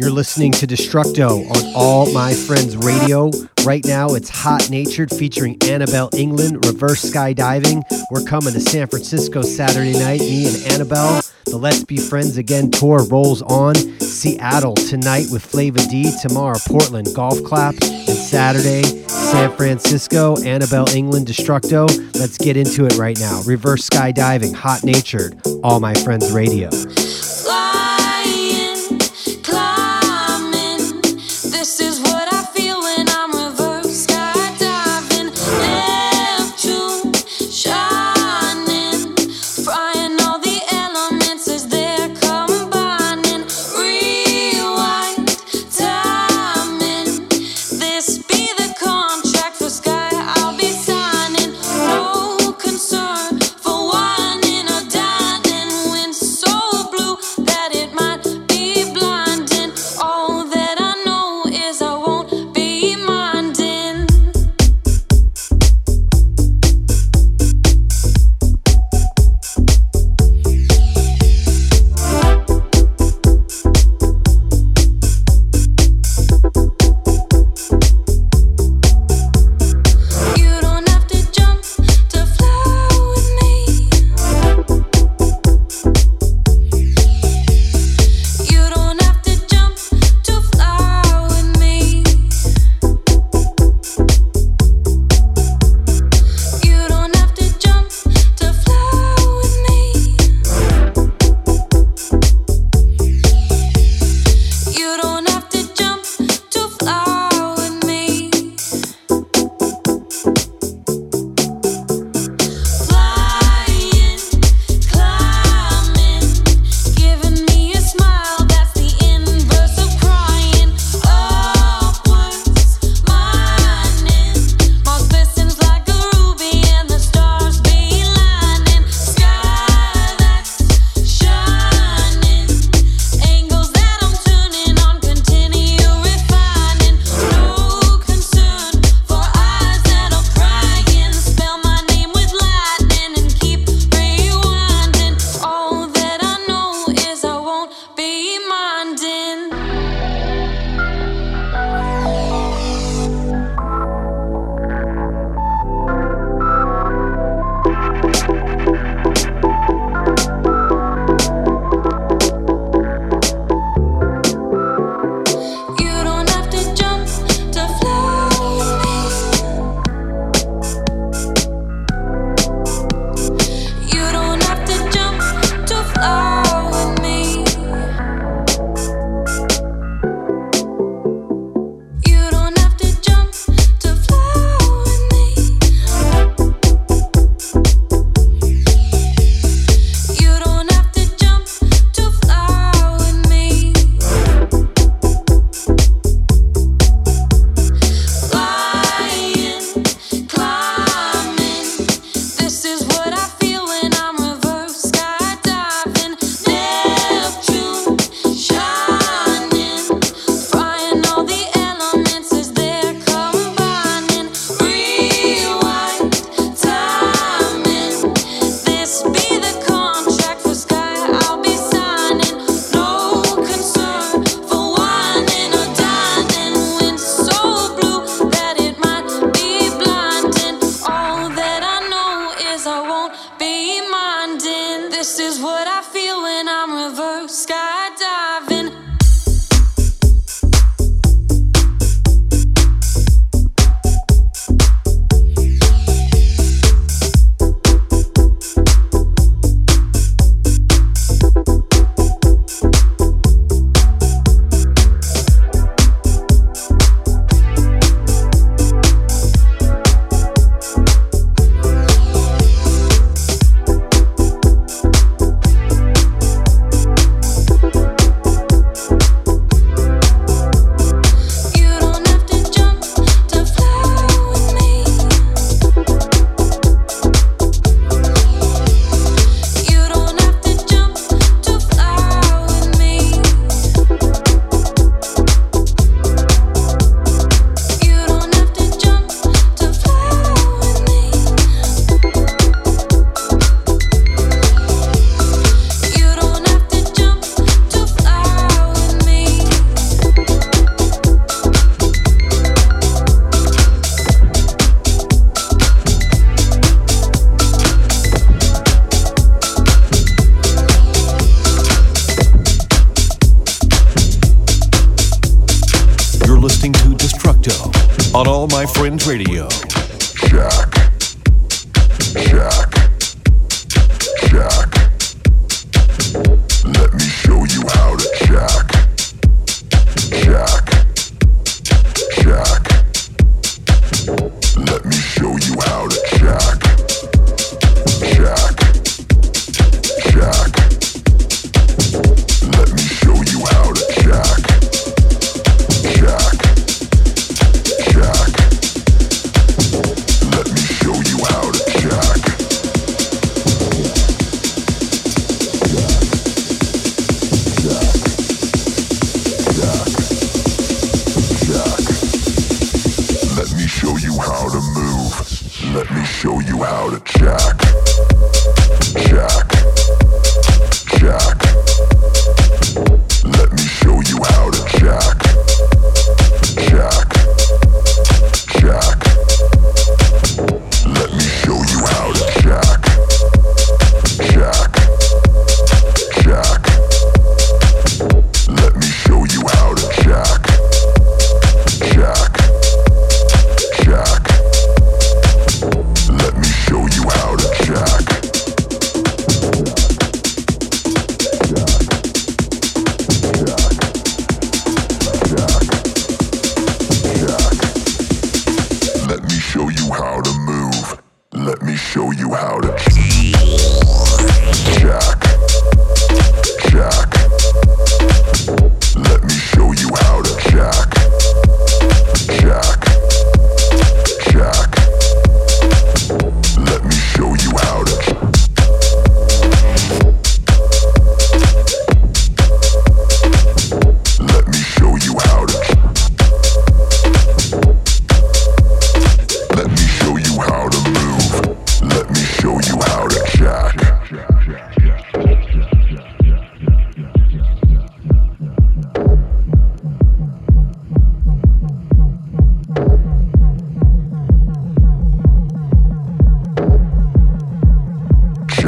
You're listening to Destructo on All My Friends Radio. Right now, it's Hot Natured featuring Anabel Englund, reverse skydiving. We're coming to San Francisco Saturday night. Me and Anabel. The Let's Be Friends Again tour rolls on. Seattle tonight with Flava D. Tomorrow, Portland Golf Clap. And Saturday, San Francisco, Anabel Englund, Destructo. Let's get into it right now. Reverse skydiving, Hot Natured, All My Friends Radio.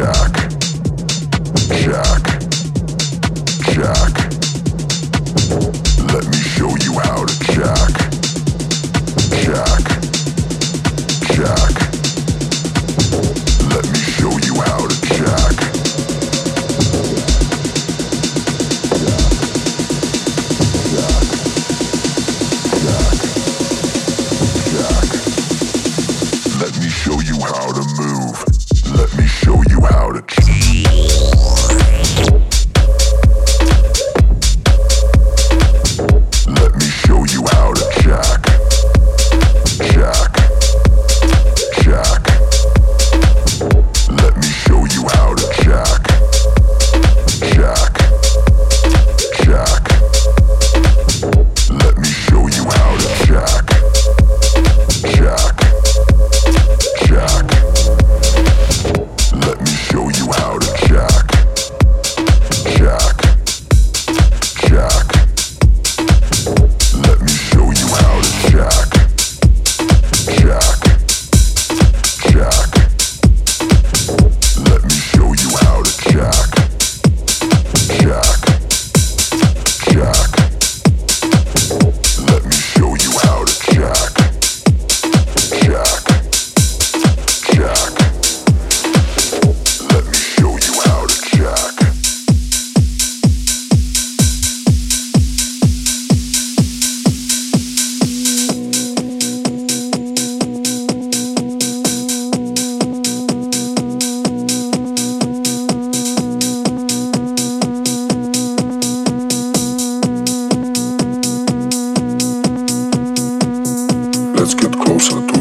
Jack. Let's get closer to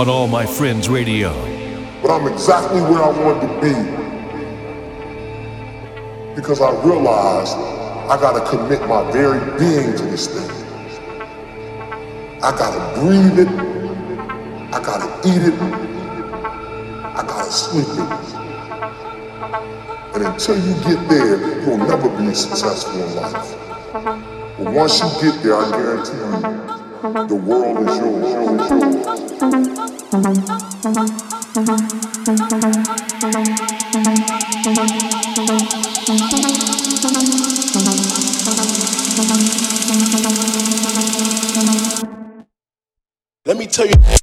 on All My Friends Radio. But I'm exactly where I want to be. Because I realized I gotta commit my very being to this thing. I gotta breathe it. I gotta eat it. I gotta sleep it. And until you get there, you'll never be successful in life. But once you get there, I guarantee you, the world is yours. Let me tell you.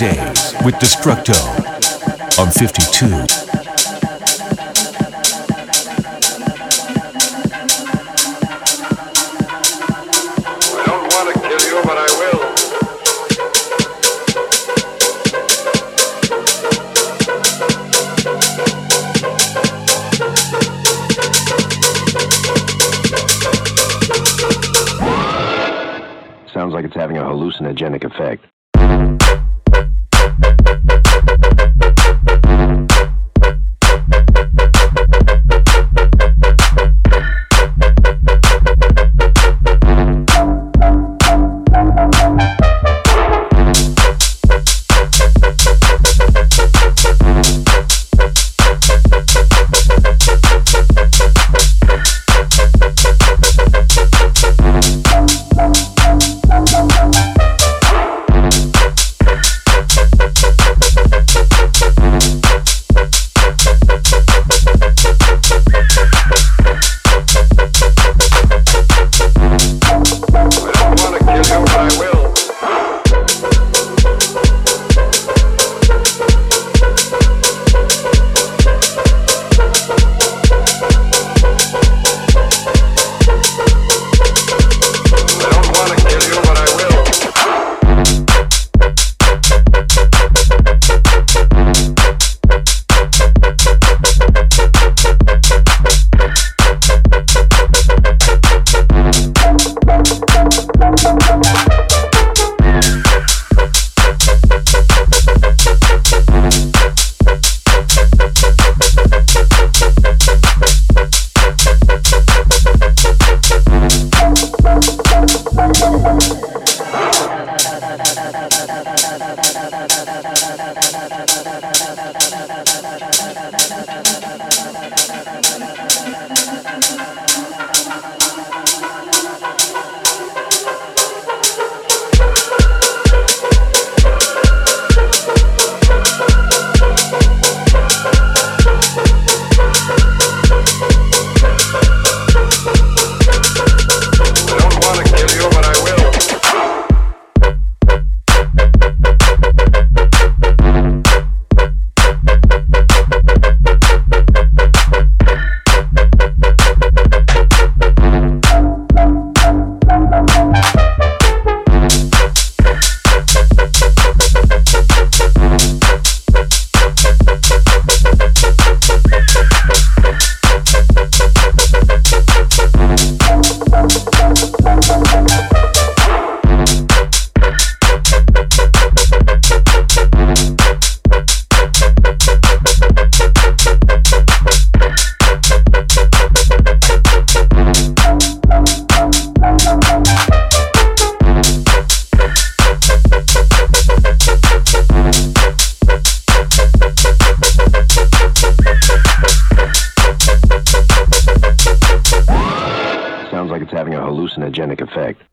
Thursdays with Destructo on 52. Sounds like it's having a hallucinogenic effect. Thank you.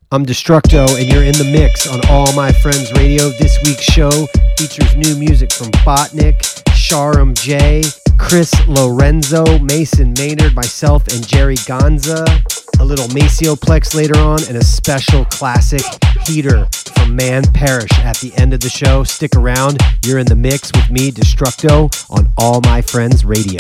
I'm Destructo, and you're in the mix on All My Friends Radio. This week's show features new music from Botnek, Sharam Jey, Chris Lorenzo, Mason Maynard, myself, and Jerry Gonza. A little Maceo Plex later on, and a special classic heater from Man Parrish at the end of the show. Stick around. You're in the mix with me, Destructo, on All My Friends Radio.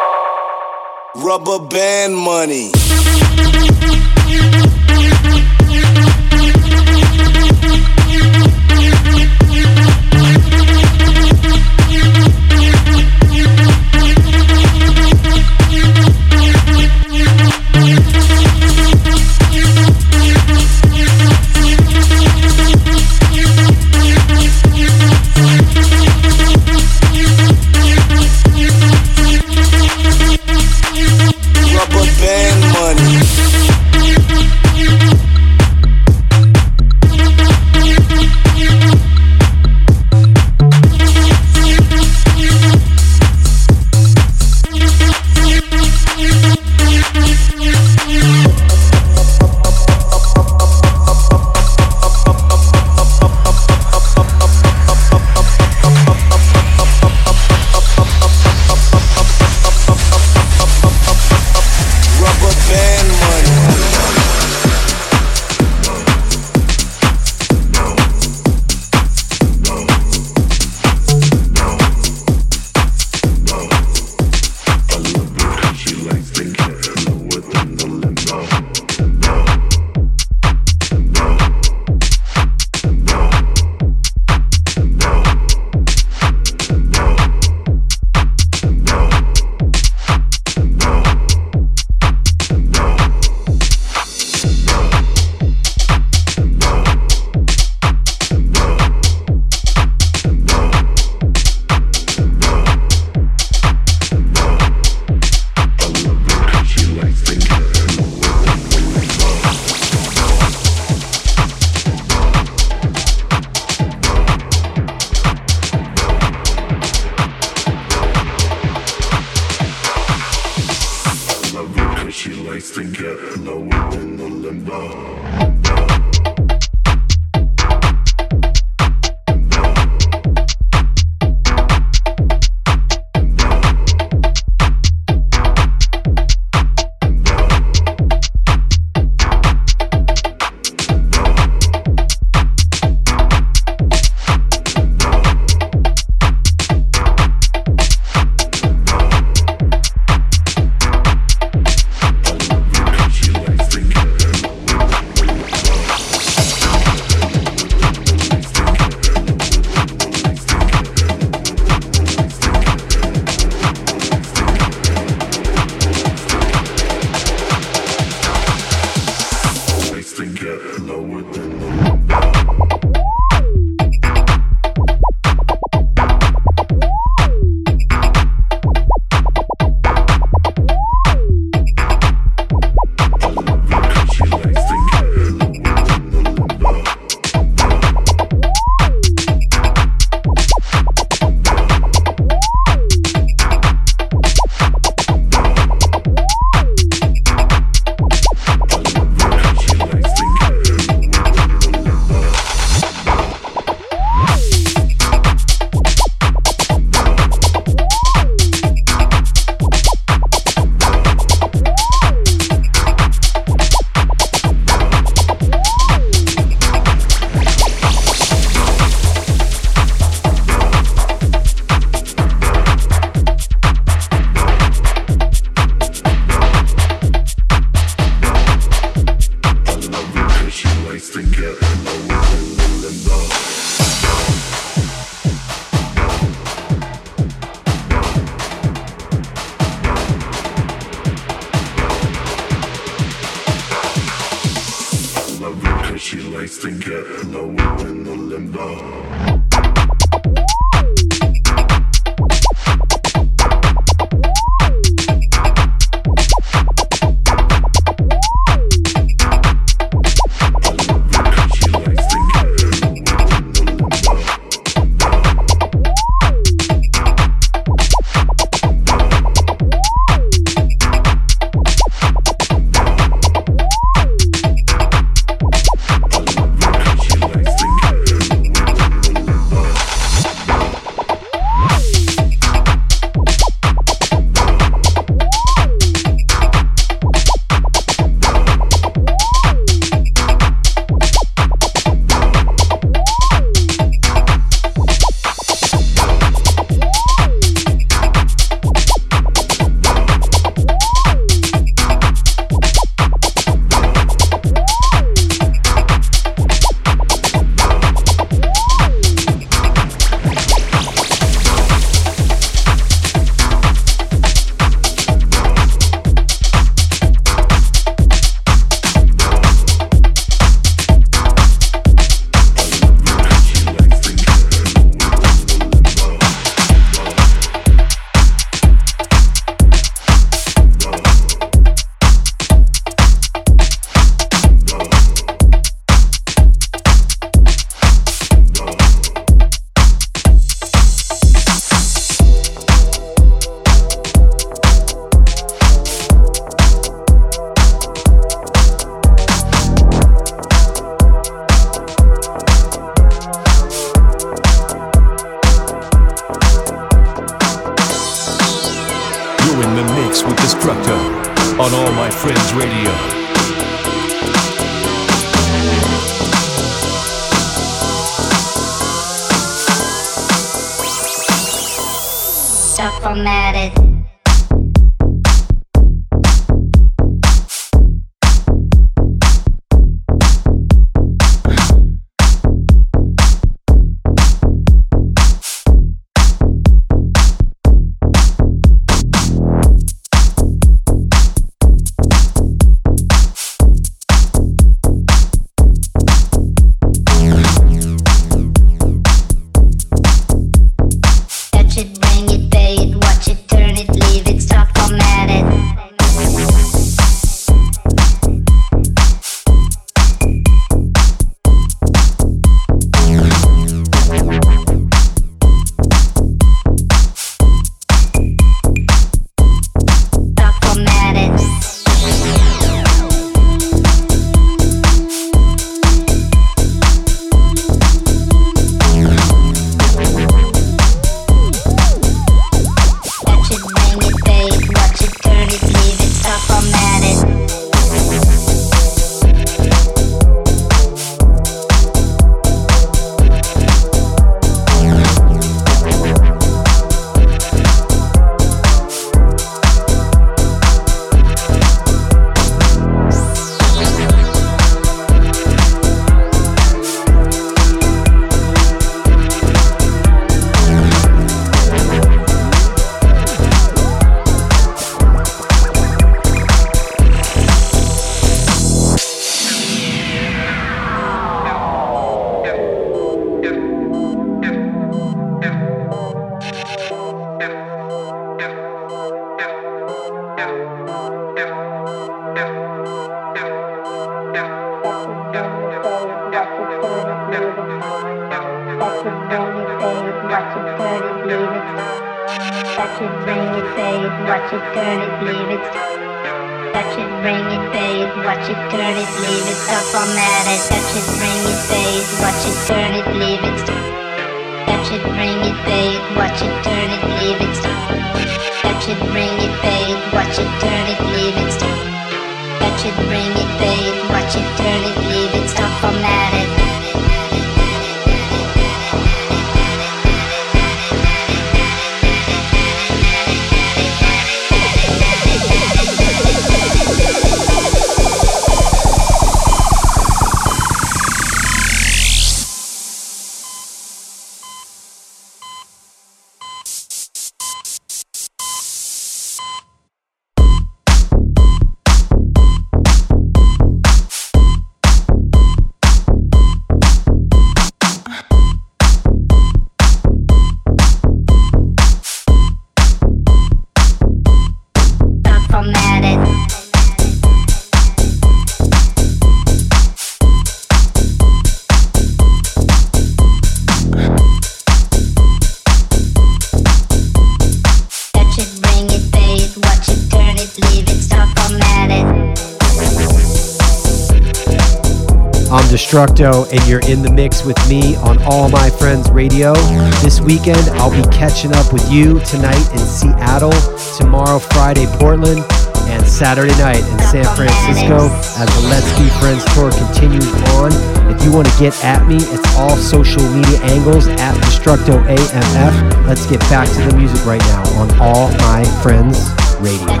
Destructo, and you're in the mix with me on All My Friends Radio. This weekend, I'll be catching up with you tonight in Seattle, tomorrow, Friday, Portland, and Saturday night in San Francisco as the Let's Be Friends tour continues on. If you want to get at me, it's all social media angles at Destructo AMF. Let's get back to the music right now on All My Friends Radio.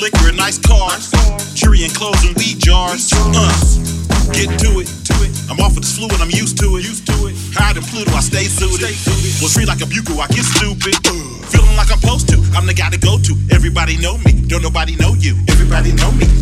liquor and nice cars. Cheery and clothes and weed jars. Uh, get to it. I'm off of this flu and I'm used to it. Used to it. Hide in Pluto, I stay suited. Was free like a bugle, I get stupid. Uh, feeling like I'm supposed to. I'm the guy to go to. Everybody know me. Don't nobody know you. Everybody know me.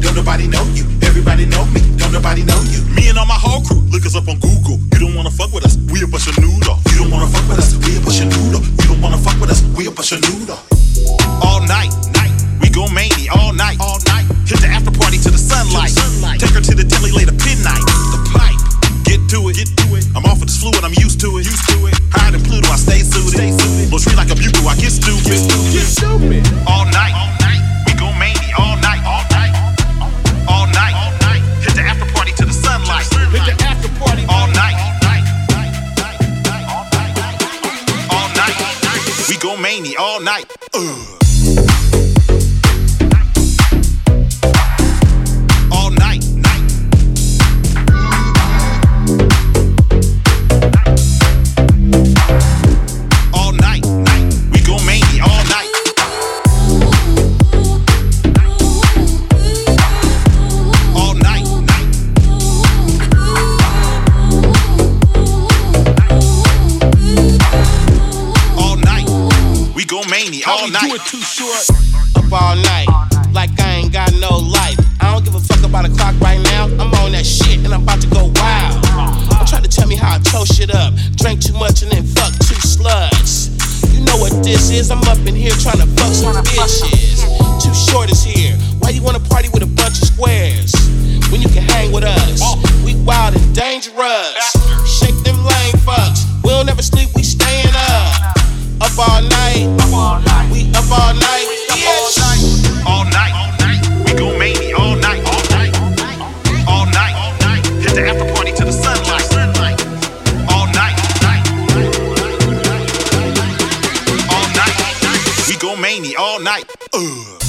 go mania all night. Ugh.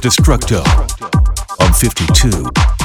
Destructo on 52.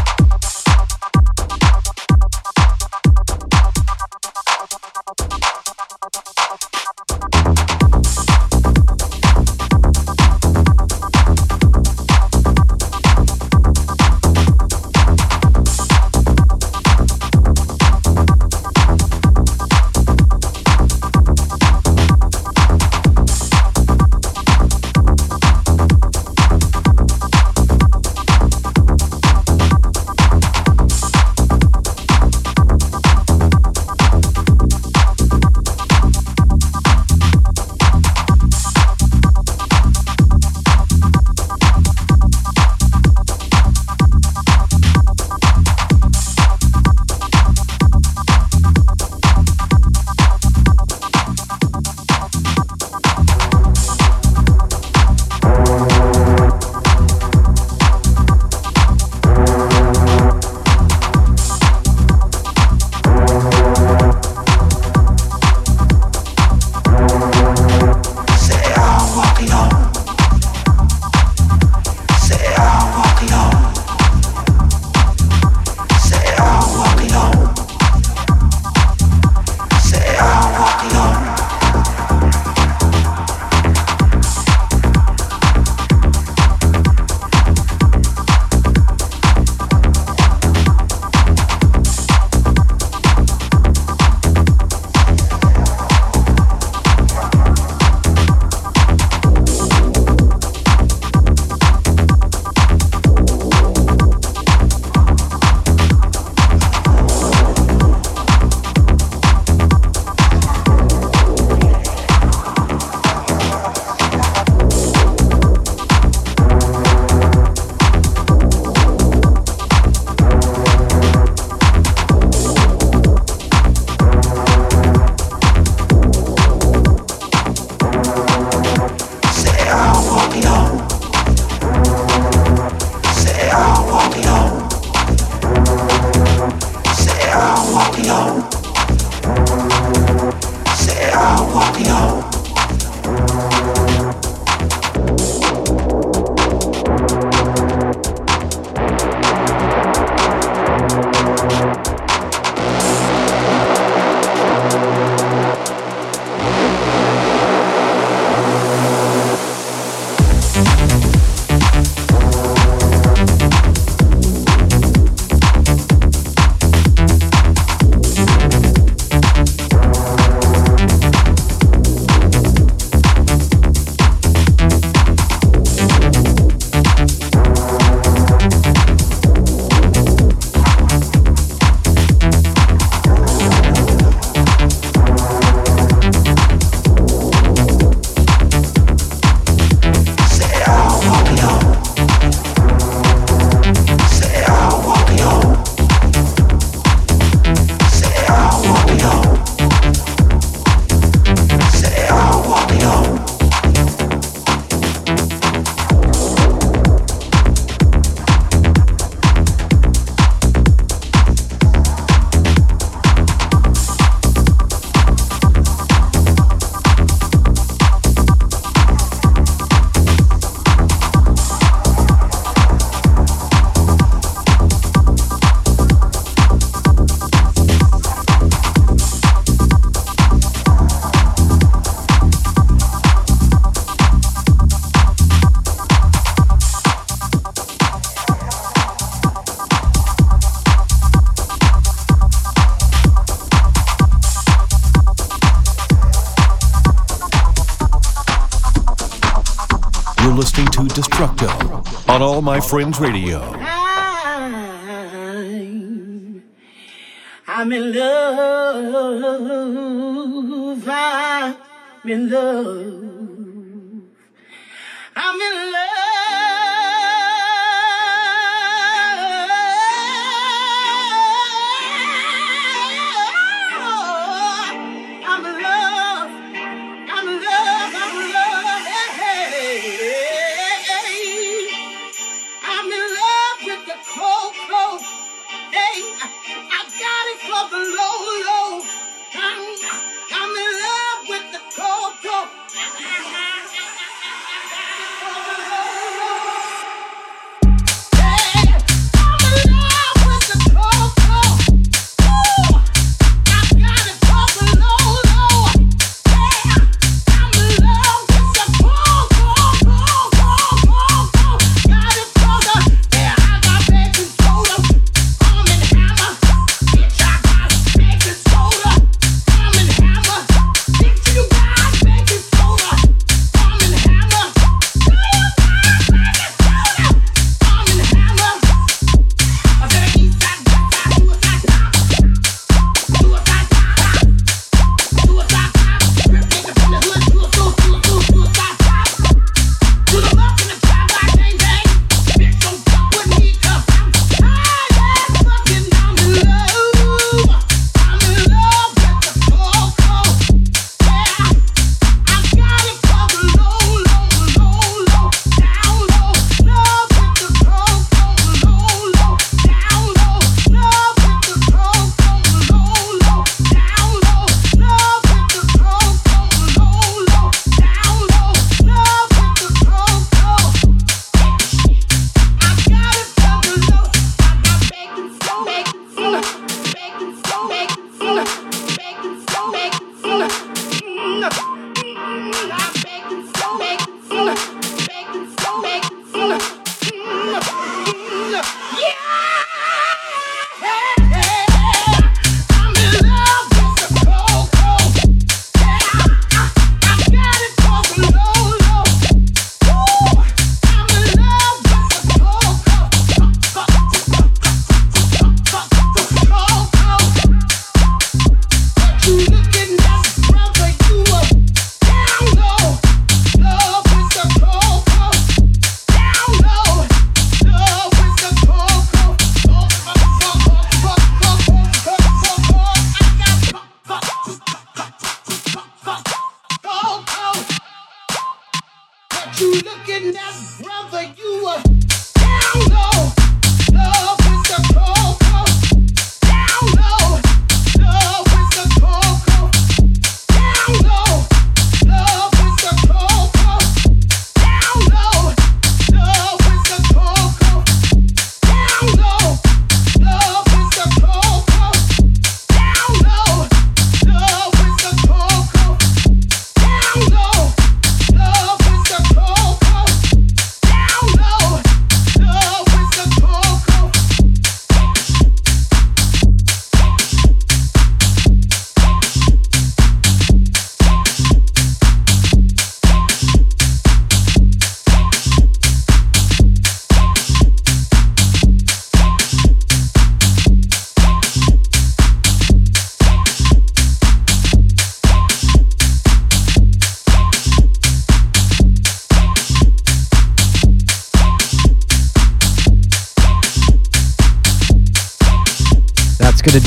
My Friends Radio.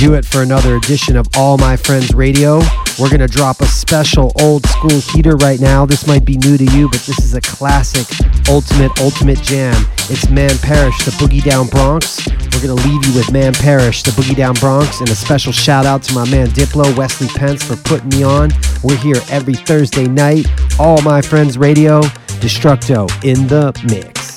do it for another edition of All My Friends Radio. We're going to drop a special old school heater right now. This might be new to you, but this is a classic ultimate, ultimate jam. It's Man Parrish, the Boogie Down Bronx. We're going to leave you with Man Parrish, the Boogie Down Bronx, and a special shout out to my man Diplo, Wesley Pentz, for putting me on. We're here every Thursday night. All My Friends Radio, Destructo in the mix.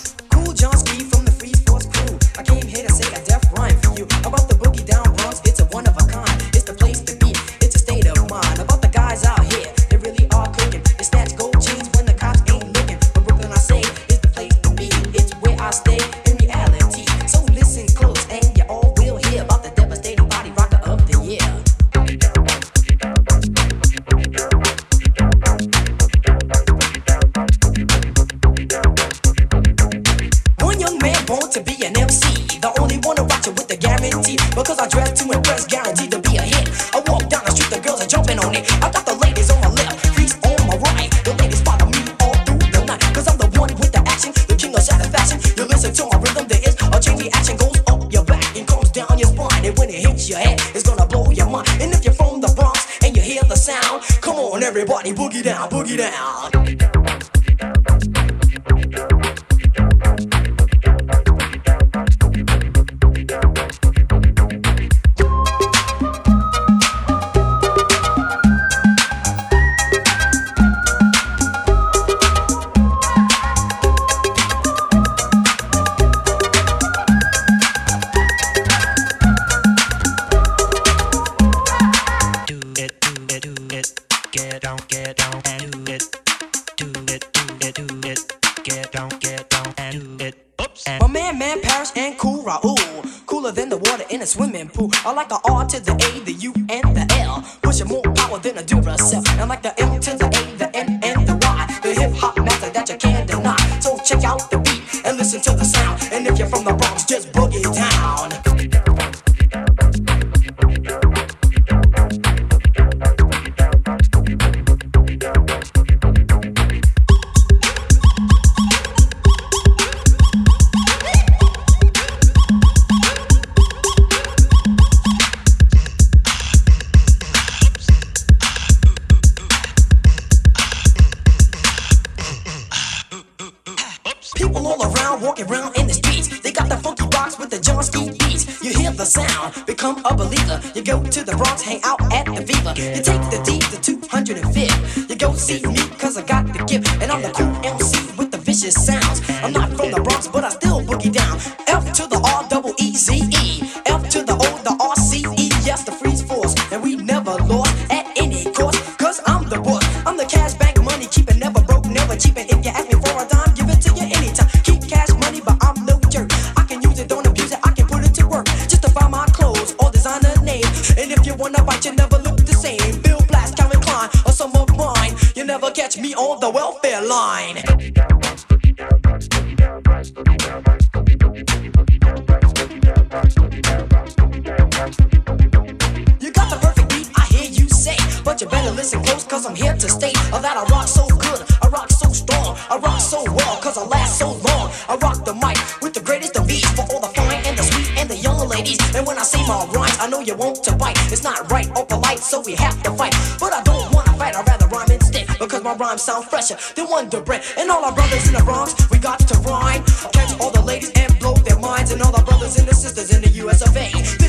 swimming pool. I like the R to the A, the U, and the L. Pushing more power than a Duracell. I like the M to the A, the N, and the Y. The hip hop master that you can't deny. So check out the beat and listen to the sound. And if you're from the Bronx, just boogie down. sound fresher than Wonder Bread. And all our brothers in the Bronx, we got to rhyme. Catch all the ladies and blow their minds. And all our brothers and the sisters in the US of A. This